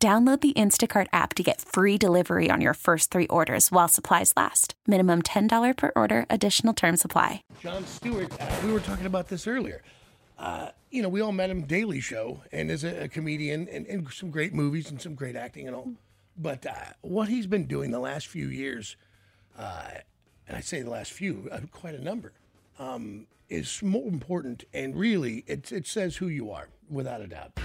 Download the Instacart app to get free delivery on your first three orders while supplies last. Minimum $10 per order, additional term supply. Jon Stewart, uh, we were talking about this earlier. Uh, you know, we all met him Daily Show and as a, a comedian and, and, some great movies and some great acting and all. But uh, what he's been doing the last few years, uh, and I say the last few, uh, quite a number, um, is more important. And really, it, it says who you are, without a doubt.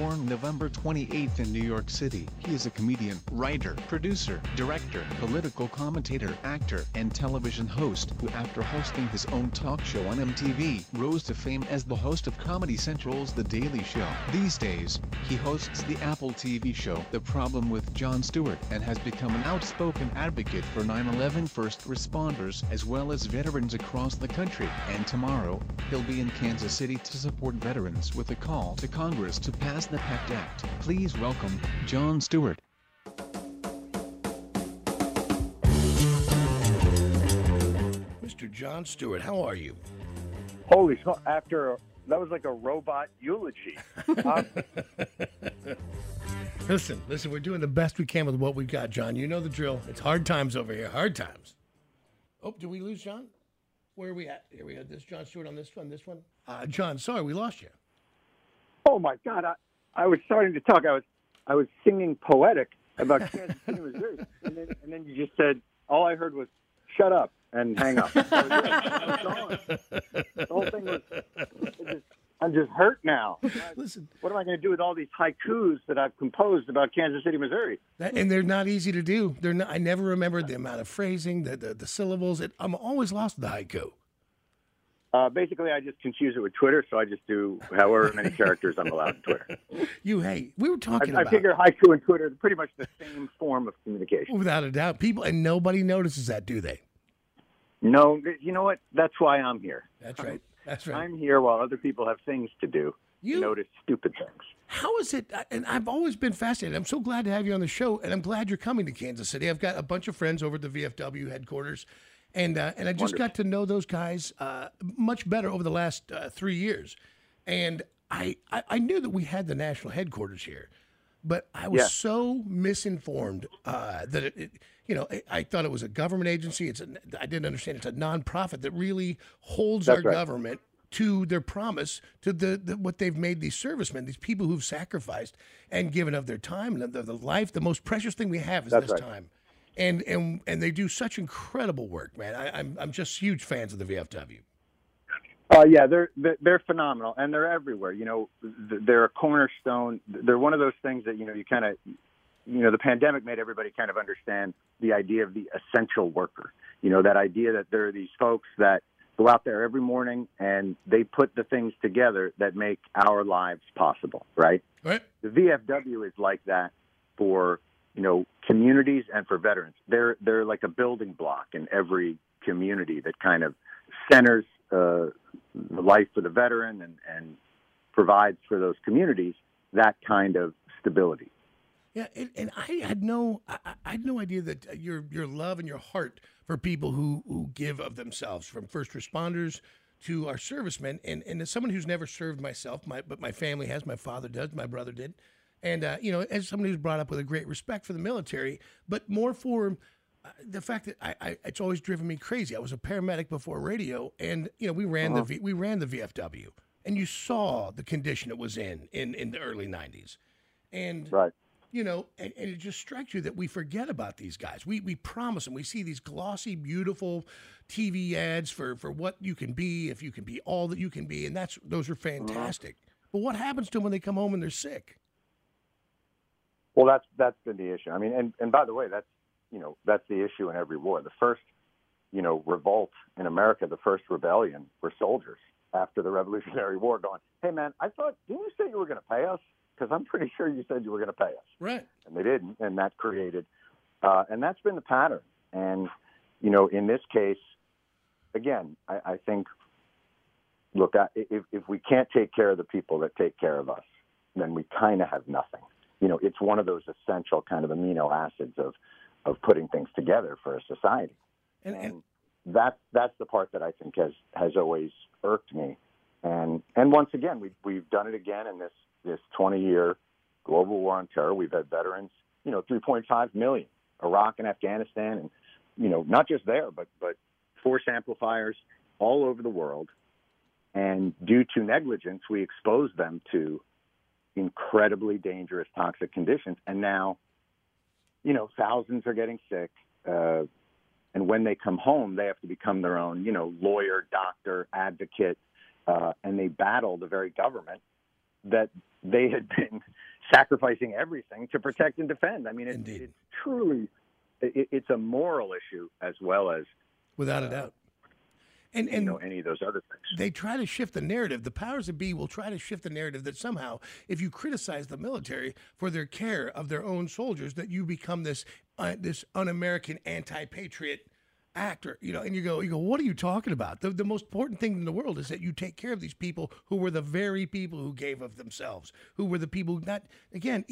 Born November 28th in New York City, he is a comedian, writer, producer, director, political commentator, actor, and television host who after hosting his own talk show on MTV, rose to fame as the host of Comedy Central's The Daily Show. These days, he hosts the Apple TV show The Problem with Jon Stewart and has become an outspoken advocate for 9-11 first responders as well as veterans across the country. And tomorrow, he'll be in Kansas City to support veterans with a call to Congress to pass the PACT Act. Please welcome Jon Stewart. Mr. Jon Stewart, how are you? Holy smoke! After that was like a robot eulogy. Um, listen, listen, we're doing the best we can with what we've got, John. You know the drill. It's hard times over here. Hard times. Oh, did we lose John? Where are we at? Here we had this Jon Stewart on this one, this one. Uh, Jon, sorry, we lost you. oh my God! I, I was starting to talk. I was I was singing poetic about Kansas City, Missouri, and then and then you just said all I heard was "shut up" and hang up. So, yeah, I was the whole thing was. just- I'm just hurt now. Listen, What am I going to do with all these haikus that I've composed about Kansas City, Missouri? that, and they're not easy to do. They're not, I never remembered the amount of phrasing, the the, the syllables. It, I'm always lost with the haiku. Uh, basically, I just confuse it with Twitter, so I just do however many characters I'm allowed on Twitter. You, hey, we were talking I, I about figure haiku and Twitter are pretty much the same form of communication. without a doubt, people, and nobody notices that, do they? No, you know what? That's why I'm here. That's right. That's right. I'm here while other people have things to do. You- notice stupid things. How is it? And I've always been fascinated. I'm so glad to have you on the show, and I'm glad you're coming to Kansas City. I've got a bunch of friends over at the VFW headquarters, and uh, and I just got to know those guys uh, much better over the last uh, three years. And I, I I knew that we had the national headquarters here, but I was Yeah. so misinformed uh, that it, it you know I, I thought it was a government agency. It's a I didn't understand it's a nonprofit that really holds That's our right. government to their promise to the, the what they've made these servicemen, these people who've sacrificed and given of their time and of their life. The most precious thing we have is That's this right. time. And, and and they do such incredible work, man. I, I'm I'm just huge fans of the VFW. Uh, yeah, they're, they're they're phenomenal, and they're everywhere. You know, they're a cornerstone. They're one of those things that you know you kind of, you know, the pandemic made everybody kind of understand the idea of the essential worker. You know, that idea that there are these folks that go out there every morning and they put the things together that make our lives possible. Right. Right? the VFW is like that for you know communities and for veterans. They're they're like a building block in every community that kind of centers uh, the life for the veteran and, and provides for those communities that kind of stability. Yeah, and, and I had no, I, I- had no idea that uh, your your love and your heart for people who who give of themselves, from first responders to our servicemen, and and as someone who's never served myself, my but my family has, my father does, my brother did, and uh, you know, as somebody who's brought up with a great respect for the military, but more for uh, the fact that I, I it's always driven me crazy. I was a paramedic before radio, and you know, we ran the v, we ran the VFW, and you saw the condition it was in in in the early '90s, and Right. you know, and, and it just strikes you that we forget about these guys. We we promise them. We see these glossy, beautiful TV ads for for what you can be if you can be all that you can be, and that's those are fantastic. But what happens to them when they come home and they're sick? Well, that's that's been the issue. I mean, and and by the way, that's you know that's the issue in every war. The first you know revolt in America, the first rebellion, were soldiers after the Revolutionary War going, "Hey man, I thought didn't you say you were going to pay us?" because I'm pretty sure you said you were going to pay us. Right. And they didn't, and that created, uh, and that's been the pattern. And you know, in this case, again, I, I think, look, I, if if we can't take care of the people that take care of us, then we kind of have nothing. You know, it's one of those essential kind of amino acids of of putting things together for a society. And, and, that's that's the part that I think has has always irked me. And and once again, we we've done it again in this this 20 year global war on terror. We've had veterans, you know, 3.5 million, Iraq and Afghanistan, and you know, not just there, but but force amplifiers all over the world. And due to negligence, we exposed them to incredibly dangerous toxic conditions. And now, you know, thousands are getting sick. Uh, and when they come home, they have to become their own, you know, lawyer, doctor, advocate, uh, and they battle the very government that they had been sacrificing everything to protect and defend. I mean, it, it's truly, it, it's a moral issue as well as, without a doubt. And, and you know, any of those other things. They try to shift the narrative. The powers that be will try to shift the narrative that somehow, if you criticize the military for their care of their own soldiers, that you become this uh, this un-American anti-patriot actor. You know, and you go, you go, what are you talking about? The the most important thing in the world is that you take care of these people who were the very people who gave of themselves, who were the people not again.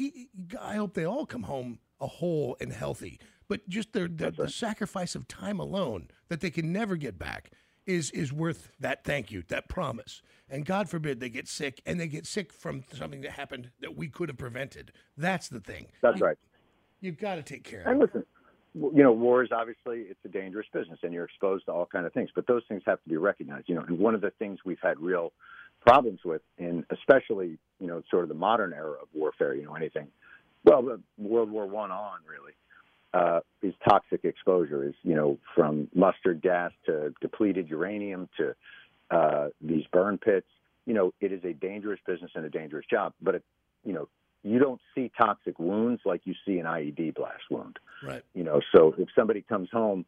I hope they all come home a whole and healthy. But just the, the, right. the sacrifice of time alone that they can never get back is is worth that thank you, that promise. And God forbid they get sick and they get sick from something that happened that we could have prevented. That's the thing. That's you, right. You've got to take care. And listen, you know, wars obviously it's a dangerous business, and you're exposed to all kind of things. But those things have to be recognized. You know, and one of the things we've had real problems with, in especially you know, sort of the modern era of warfare. You know, anything. Well, World War One on really uh, is toxic exposure, is you know from mustard gas to depleted uranium to uh, these burn pits. You know, it is a dangerous business and a dangerous job. But it, you know, you don't see toxic wounds like you see an IED blast wound. Right. You know, so if somebody comes home,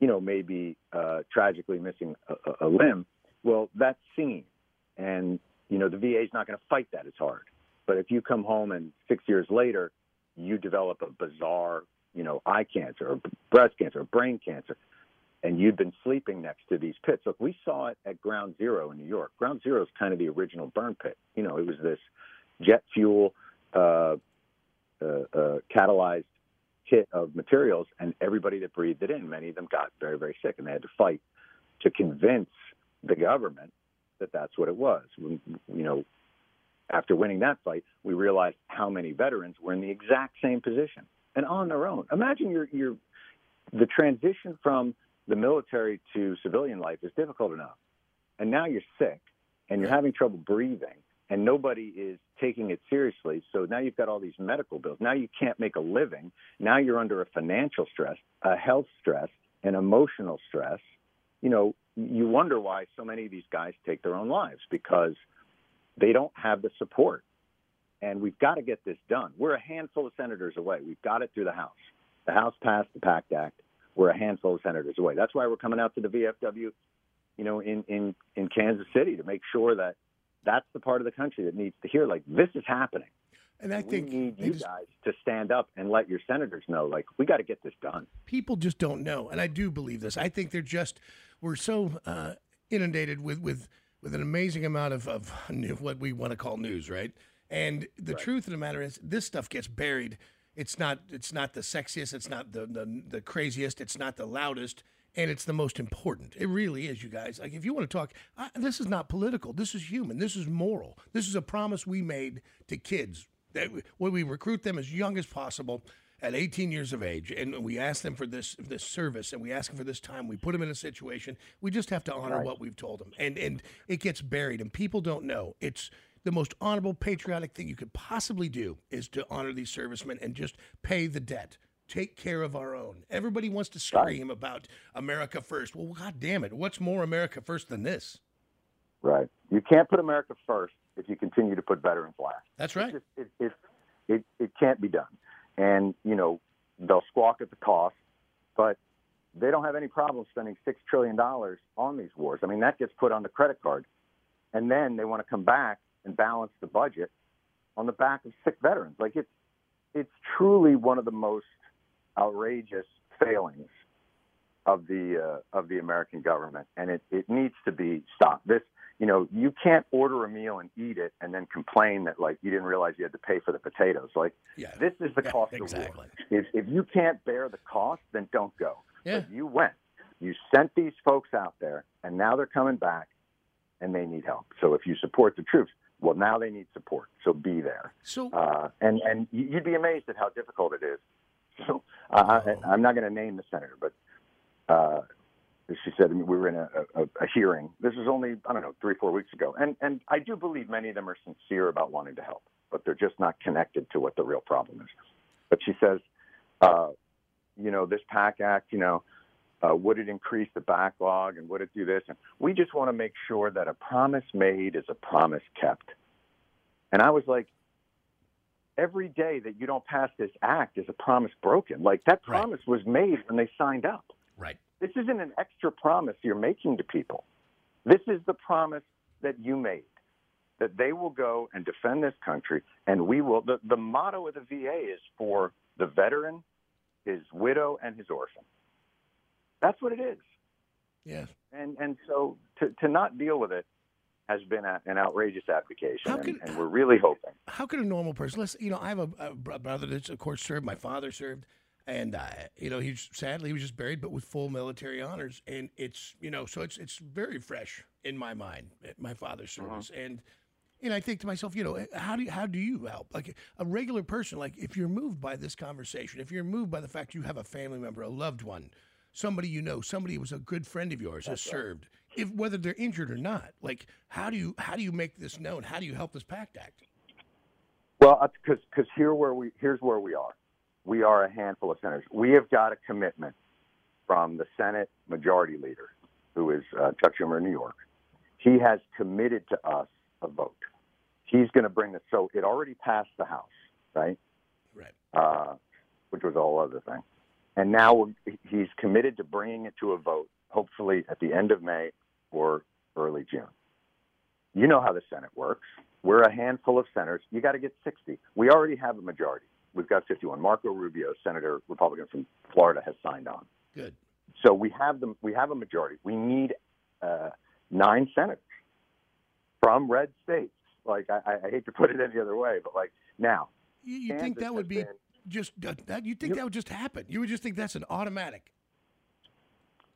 you know, maybe uh, tragically missing a, a limb, well, that's seen, and you know the VA is not going to fight that as hard. But if you come home and six years later you develop a bizarre you know, eye cancer or breast cancer or brain cancer, and you'd been sleeping next to these pits. Look, we saw it at Ground Zero in New York. Ground Zero is kind of the original burn pit. You know, it was this jet fuel uh, uh, uh, catalyzed hit of materials, and everybody that breathed it in, many of them got very, very sick, and they had to fight to convince the government that that's what it was. you know, after winning that fight, we realized how many veterans were in the exact same position and on their own. Imagine you're, you're the transition from the military to civilian life is difficult enough. And now you're sick and you're having trouble breathing and nobody is taking it seriously. So now you've got all these medical bills. Now you can't make a living. Now you're under a financial stress, a health stress, an emotional stress. You know, you wonder why so many of these guys take their own lives because they don't have the support and we've got to get this done. We're a handful of senators away. We've got it through the House. The House passed the PACT Act. We're a handful of senators away. That's why we're coming out to the VFW, you know, in in in Kansas City to make sure that that's the part of the country that needs to hear like this is happening. And I we think need you just, guys to stand up and let your senators know, like, we got to get this done. People just don't know, and I do believe this. I think they're just we're so uh, inundated with with with an amazing amount of of what we want to call news, right? And the right. truth of the matter is, this stuff gets buried. It's not. It's not the sexiest. It's not the, the the craziest. It's not the loudest. And it's the most important. It really is, you guys. Like, if you want to talk, I, this is not political. This is human. This is moral. This is a promise we made to kids that when we recruit them as young as possible at 18 years of age, and we ask them for this this service, and we ask them for this time. We put them in a situation. We just have to honor right. what we've told them, and and it gets buried, and people don't know. It's the most honorable, patriotic thing you could possibly do is to honor these servicemen and just pay the debt. Take care of our own. Everybody wants to scream right. about America first. Well, God damn it. What's more America first than this? Right. You can't put America first if you continue to put veterans last. That's right. Just, it, it, it, it can't be done. And, you know, they'll squawk at the cost, but they don't have any problem spending $6 trillion on these wars. I mean, that gets put on the credit card. And then they want to come back and balance the budget on the back of sick veterans. Like it's it's truly one of the most outrageous failings of the uh, of the American government, and it, it needs to be stopped. This, you know, you can't order a meal and eat it and then complain that like you didn't realize you had to pay for the potatoes. Like Yeah. this is the Yeah, cost exactly. of war. If if you can't bear the cost, then don't go. Yeah. But you went. You sent these folks out there, and now they're coming back, and they need help. So if you support the troops, well, now they need support. So be there. So Uh, and and you'd be amazed at how difficult it is. So uh, I, I'm not going to name the senator, but uh, she said we were in a, a, a hearing. This was only I don't know three four weeks ago, and and I do believe many of them are sincere about wanting to help, but they're just not connected to what the real problem is. But she says, uh, you know, this PACT Act, you know. Uh, would it increase the backlog and would it do this? And we just want to make sure that a promise made is a promise kept. And I was like, every day that you don't pass this act is a promise broken. Like that Right. promise was made when they signed up. right. This isn't an extra promise you're making to people. This is the promise that you made that they will go and defend this country and we will. The, the motto of the VA is for the veteran, his widow, and his orphan. That's what it is. Yeah. And, and so to, to not deal with it has been a, an outrageous abdication. How and, and we're really hoping. how could a normal person let's you know i have a, a brother that's of course served my father served and uh, you know he's sadly he was just buried but with full military honors and it's you know so it's it's very fresh in my mind eh, my father's service and and I think to myself, you know, eh, how do you, how do you help? Like a regular person, like if you're moved by this conversation, if you're moved by the fact you have a family member, a loved one, somebody you know, somebody who was a good friend of yours has served, if whether they're injured or not, like how do you how do you make this known? How do you help this Pact Act? Well, because because here where we here's where we are. We are a handful of senators. We have got a commitment from the Senate Majority Leader, who is uh, Chuck Schumer in New York. He has committed to us a vote. He's going to bring this. So it already passed the House, right? Right. Uh, which was a whole other thing. And now he's committed to bringing it to a vote, hopefully at the end of May or early June. You know how the Senate works. We're a handful of senators. You got to get 60. We already have a majority. We've got 51. Marco Rubio, Senator Republican from Florida, has signed on. Good. So we have them. We have a majority. We need uh, nine senators from red states. Like I, I hate to put it any other way, but like now, You, you think that would be been- just uh, that? You think You- that would just happen? You would just think that's an automatic?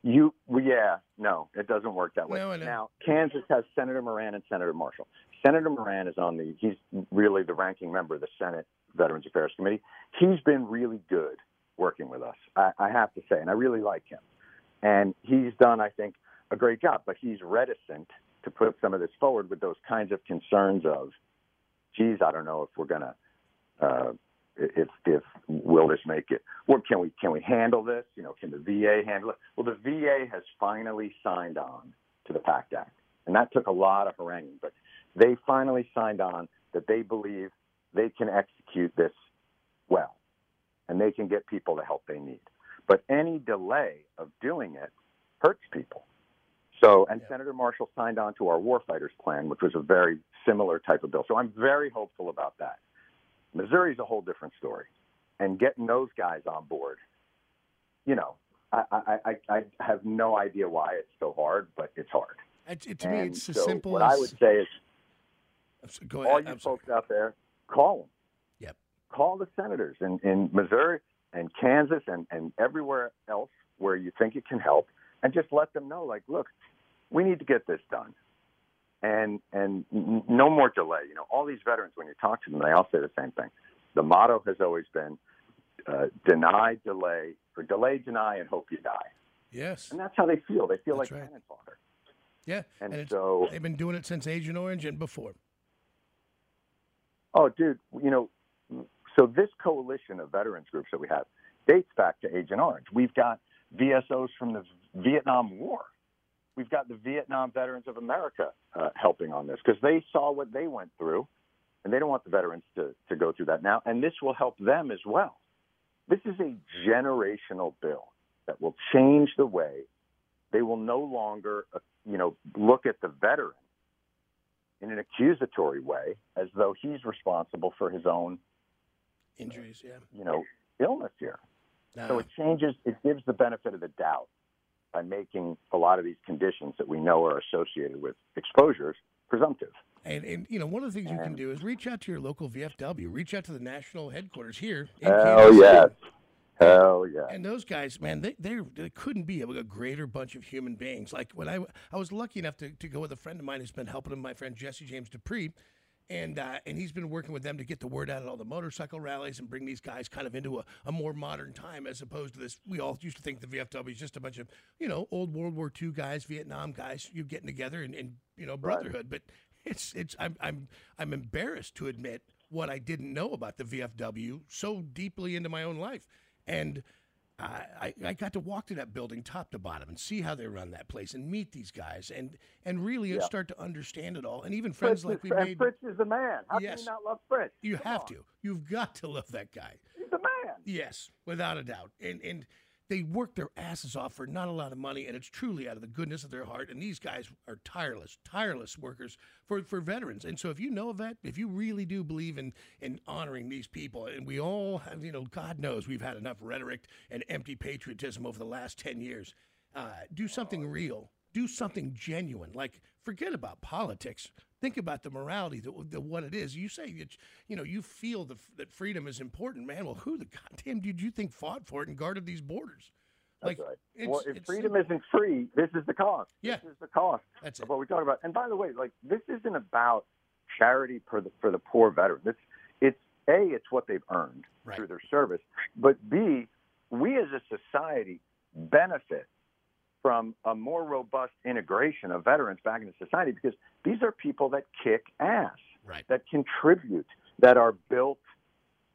You, well, yeah, no, it doesn't work that way. No. Now, Kansas has Senator Moran and Senator Marshall. Senator Moran is on the, he's really the ranking member of the Senate Veterans Affairs Committee. He's been really good working with us, I, I have to say, and I really like him. And he's done, I think, a great job, but he's reticent to put some of this forward with those kinds of concerns of, geez, I don't know if we're going to, uh, if if will this make it? What can we can we handle this? You know, can the VA handle it? Well, the VA has finally signed on to the PACT Act, and that took a lot of haranguing, but they finally signed on that they believe they can execute this well, and they can get people the help they need. But any delay of doing it hurts people. So, and Yeah. Senator Marshall signed on to our warfighters plan, which was a very similar type of bill. So I'm very hopeful about that. Missouri's a whole different story, and getting those guys on board, you know, I, I, I, I have no idea why it's so hard, but it's hard. It, it- to me, And it's as so simple what as. I would say is, Go all you I'm sorry. folks out there, call them. Yep. Call the senators in, in Missouri and Kansas and, and everywhere else where you think it can help, and just let them know, like, look, we need to get this done. And and no more delay. You know, all these veterans, when you talk to them, they all say the same thing. The motto has always been uh, deny, delay, or delay, deny, and hope you die. Yes. And that's how they feel. They feel That's like right. cannon fodder. Yeah. And, it's, so, they've been doing it since Agent Orange and before. oh, dude, you know, so this coalition of veterans groups that we have dates back to Agent Orange. We've got VSOs from the Vietnam War. We've got the Vietnam Veterans of America uh, helping on this because they saw what they went through, and they don't want the veterans to, to go through that now. And this will help them as well. This is a generational bill that will change the way they will no longer, uh, you know, look at the veteran in an accusatory way, as though he's responsible for his own injuries. Yeah, you know, illness here. No. So it changes. It gives the benefit of the doubt by making a lot of these conditions that we know are associated with exposures presumptive. And, and you know, one of the things you can do is reach out to your local VFW, reach out to the national headquarters here. In Hell Kansas City. Hell yeah. And those guys, man, they they they couldn't be a, a greater bunch of human beings. Like when I I was lucky enough to, to go with a friend of mine who's been helping him, my friend Jesse James Dupree, and uh, and he's been working with them to get the word out at all the motorcycle rallies and bring these guys kind of into a, a more modern time as opposed to this. We all used to think the VFW is just a bunch of you know old World War II guys, Vietnam guys, you getting together and, and you know brotherhood. But it's it's I'm I'm I'm embarrassed to admit what I didn't know about the VFW so deeply into my own life, and. I, I- got to walk to that building top to bottom and see how they run that place and meet these guys and and really Yeah. start to understand it all and even friends Fritz, like is, we made Fritz is the man. How Yes. can you not love Fritz? you Come have on. to you've got to love that guy He's the man. yes without a doubt and and they work their asses off for not a lot of money and it's truly out of the goodness of their heart and these guys are tireless tireless workers for for veterans. And so if you know a vet if you really do believe in in honoring these people and we all have you know god knows we've had enough rhetoric and empty patriotism over the last 10 years uh, do something real. Do something genuine. Like forget about politics think about the morality the, the what it is you say that you know you feel the, that freedom is important man well who the goddamn did you think fought for it and guarded these borders That's like right. well, if freedom isn't free, this is the cost. Yeah. This is the cost That's of it. what we talk about. And by the way, like this isn't about charity for the for the poor veteran. It's it's a it's what they've earned Right. through their service, but b we as a society benefit from a more robust integration of veterans back into society because these are people that kick ass right that contribute, that are built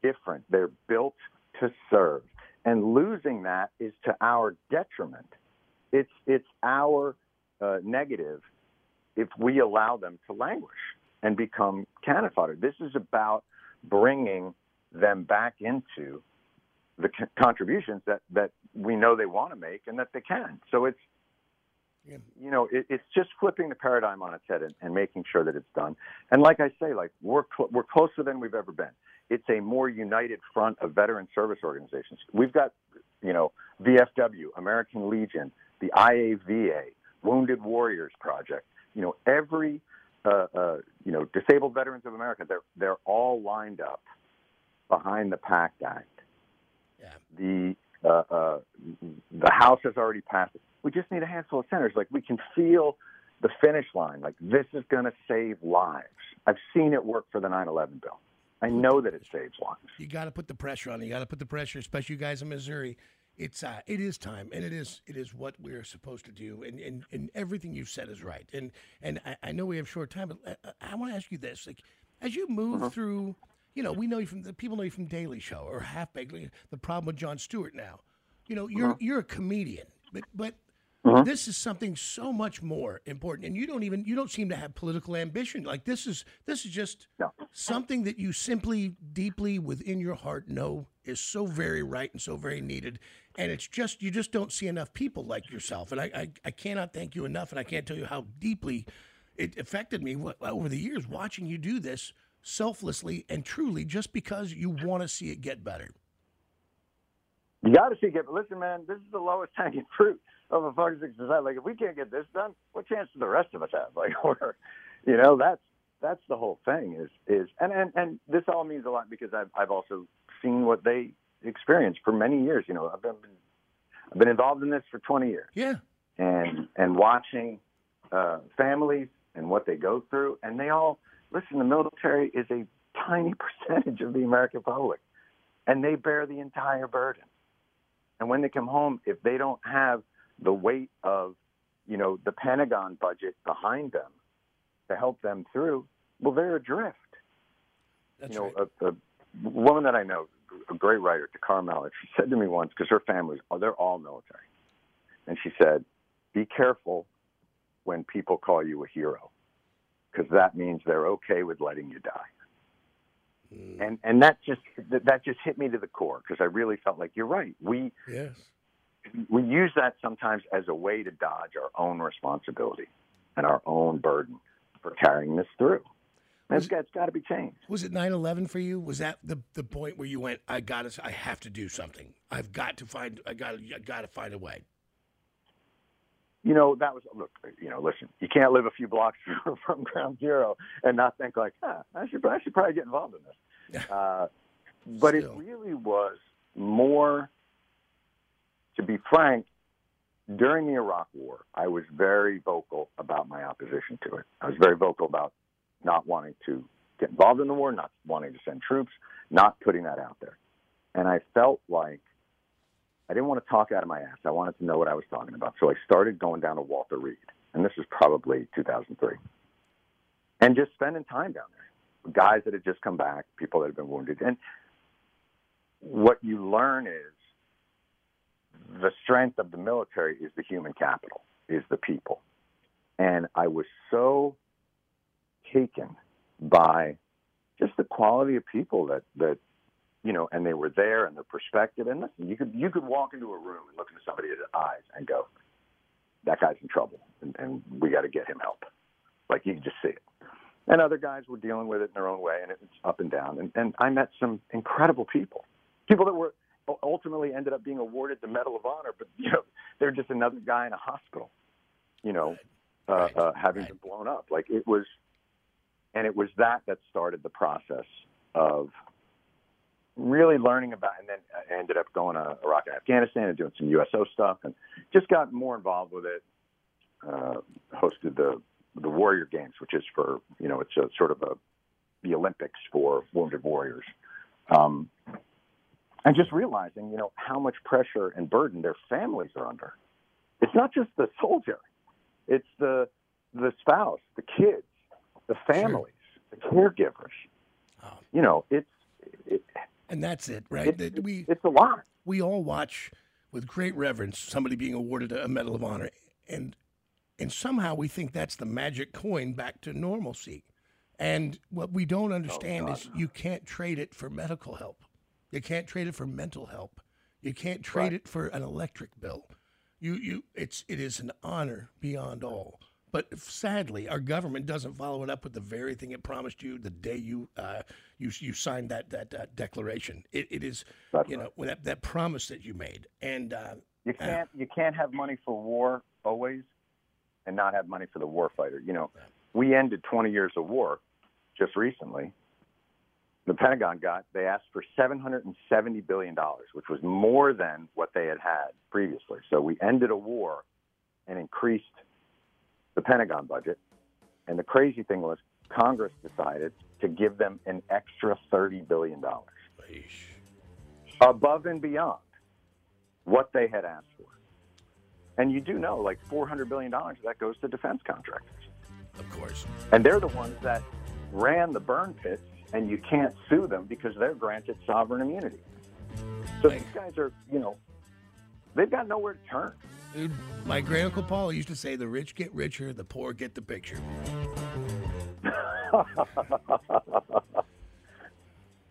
different. They're built to serve. And losing that is to our detriment. It's, it's our uh, negative if we allow them to languish and become cannon fodder. This is about bringing them back into the co- contributions that, that we know they want to make and that they can. So it's, Yeah. you know, it, it's just flipping the paradigm on its head and, and making sure that it's done. And like I say, like we're cl- we're closer than we've ever been. It's a more united front of veteran service organizations. We've got, you know, VFW, American Legion, the IAVA, Wounded Warriors Project. You know, every uh, uh, you know disabled veterans of America. They're they're all lined up behind the PACT Act. Yeah The uh, uh, the House has already passed it. We just need a handful of senators. Like we can feel the finish line. Like this is going to save lives. I've seen it work for the 9/11 bill. I know that it saves lives. you got to put the pressure on. You got to put the pressure, especially you guys in Missouri. It's uh, it is time, and it is it is what we're supposed to do, and and, and everything you've said is right. And and I, I know we have short time, but uh, I, I want to ask you this: like, as you move through, you know, we know you from the people know you from Daily Show or Half Baked. The problem with Jon Stewart now, you know, you're uh-huh. you're a comedian, but but. Uh-huh. This is something so much more important, and you don't even you don't seem to have political ambition. Like this is this is just No. something that you simply deeply within your heart know is so very right and so very needed and it's just you just don't see enough people like yourself and i i, I cannot thank you enough and i can't tell you how deeply it affected me over the years watching you do this selflessly and truly just because you want to see it get better You got to see it. Listen, man, this is the lowest hanging fruit of a fucking society. Like if we can't get this done, what chance do the rest of us have? Like we're, you know, that's that's the whole thing. Is is and and and this all means a lot because I've I've also seen what they experienced for many years. You know, I've been I've been involved in this for 20 years. yeah and and watching uh, families and what they go through, and they all listen. The military is a tiny percentage of the American public, and they bear the entire burden. And when they come home, if they don't have the weight of, you know, the Pentagon budget behind them to help them through, well, they're adrift that's you know, right a, a woman that I know, a great writer, Takar Malik, she said to me once, because her family, oh, they're all military. And she said, be careful when people call you a hero, because that means they're okay with letting you die. Mm, And and that just that just hit me to the core because I really felt like you're right. We yes we use that sometimes as a way to dodge our own responsibility and our own burden. for carrying this through. That's got, got to be changed. Was it 9/11 for you? Was that the the point where you went, I got to, I have to do something. I've got to find, I got, I got to find a way. You know, that was look. You know, listen, you can't live a few blocks from ground zero and not think like, ah, I should, I should probably get involved in this. Uh, but Still. it really was more, to be frank, during the Iraq War, I was very vocal about my opposition to it. I was very vocal about not wanting to get involved in the war, not wanting to send troops, not putting that out there. And I felt like I didn't want to talk out of my ass. I wanted to know what I was talking about. So I started going down to Walter Reed. And this was probably 2003. And just spending time down there. Guys that had just come back, people that had been wounded. And what you learn is the strength of the military is the human capital, is the people. And I was so taken by just the quality of people that, that you know, and they were there and their perspective. And listen, you could you could walk into a room and look into somebody's eyes and go, "That guy's in trouble, and, and we got to get him help." Like you can just see it. And other guys were dealing with it in their own way, and it's up and down. And, and I met some incredible people, people that were ultimately ended up being awarded the Medal of Honor, but you know, they're just another guy in a hospital, you know, uh, uh, having Right. been blown up. Like it was, and it was that that started the process of really learning about, and then I ended up going to Iraq and Afghanistan and doing some USO stuff, and just got more involved with it. Uh, hosted the the Warrior Games, which is for you know, it's a sort of a the Olympics for wounded warriors. Um, and just realizing, you know, how much pressure and burden their families are under. It's not just the soldier; it's the the spouse, the kids, the families, the caregivers. Oh. You know, it's it, And that's it, right? it, That we it's a lot. we all watch with great reverence somebody being awarded a Medal of Honor, and and somehow we think that's the magic coin back to normalcy. And what we don't oh, understand is you can't trade it for medical help. You can't trade it for mental help. You can't trade Right. it for an electric bill. You you it's it is an honor beyond all. But sadly, our government doesn't follow it up with the very thing it promised you the day you uh, you you signed that that uh, declaration. It, it is That's you know that, that promise that you made and uh, You can't you can't have money for war always, and not have money for the war fighter. You know, we ended 20 years of war just recently. The Pentagon got they asked for 770 billion dollars, which was more than what they had had previously. So we ended a war and increased the Pentagon budget. And the crazy thing was Congress decided to give them an extra 30 billion dollars above and beyond what they had asked for. And you do know, like $400 billion of that goes to defense contractors. of course. And they're the ones that ran the burn pits, and you can't sue them because they're granted sovereign immunity. So these guys are, you know, they've got nowhere to turn. Dude, my great uncle Paul used to say, "The rich get richer, the poor get the picture."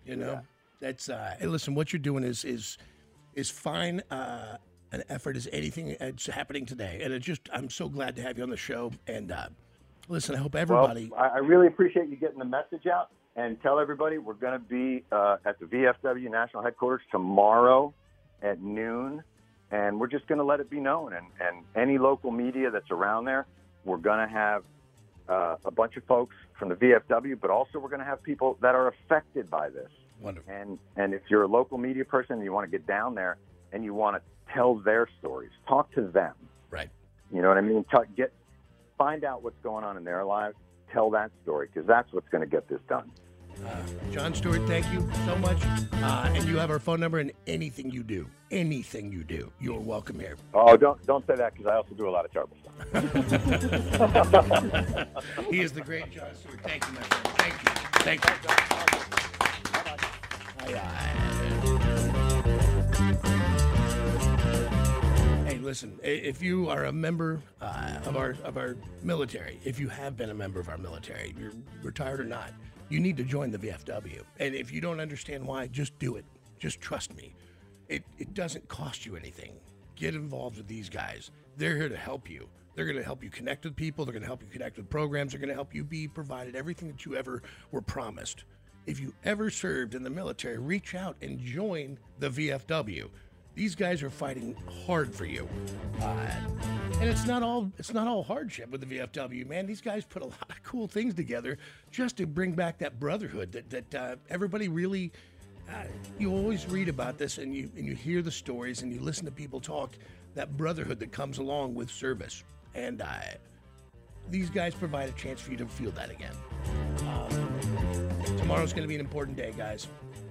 You know, that's uh, hey, listen. What you're doing is is is fine. Uh, an effort as anything that's happening today, and it just I'm so glad to have you on the show. And uh, listen, I hope everybody. Well, I, I really appreciate you getting the message out and tell everybody we're going to be uh, at the VFW National Headquarters tomorrow at noon, and we're just going to let it be known. And, and any local media that's around there, we're going to have uh, a bunch of folks from the VFW, but also we're going to have people that are affected by this. wonderful. And and if you're a local media person and you want to get down there and you want to tell their stories, talk to them. Right. You know what I mean? Talk, get find out what's going on in their lives. Tell that story because that's what's going to get this done. Uh, Jon Stewart, thank you so much. Uh, and you have our phone number, and anything you do, anything you do, you're welcome here. Oh, don't don't say that because I also do a lot of terrible stuff. He is the great Jon Stewart. Thank you, my friend. Thank you. Thank you. Hey, listen. If you are a member uh, of our of our military, if you have been a member of our military, you're retired or not, you need to join the VFW. And if you don't understand why, just do it. Just trust me. It it doesn't cost you anything. Get involved with these guys. They're here to help you. They're going to help you connect with people. They're going to help you connect with programs. They're going to help you be provided everything that you ever were promised. If you ever served in the military, reach out and join the VFW. These guys are fighting hard for you, uh, and it's not all it's not all hardship with the VFW, man. These guys put a lot of cool things together just to bring back that brotherhood that that uh, everybody really. Uh, you always read about this, and you and you hear the stories, and you listen to people talk. That brotherhood that comes along with service, and uh, these guys provide a chance for you to feel that again. Um, tomorrow's going to be an important day, guys.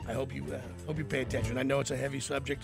I hope you uh, hope you pay attention. I know it's a heavy subject,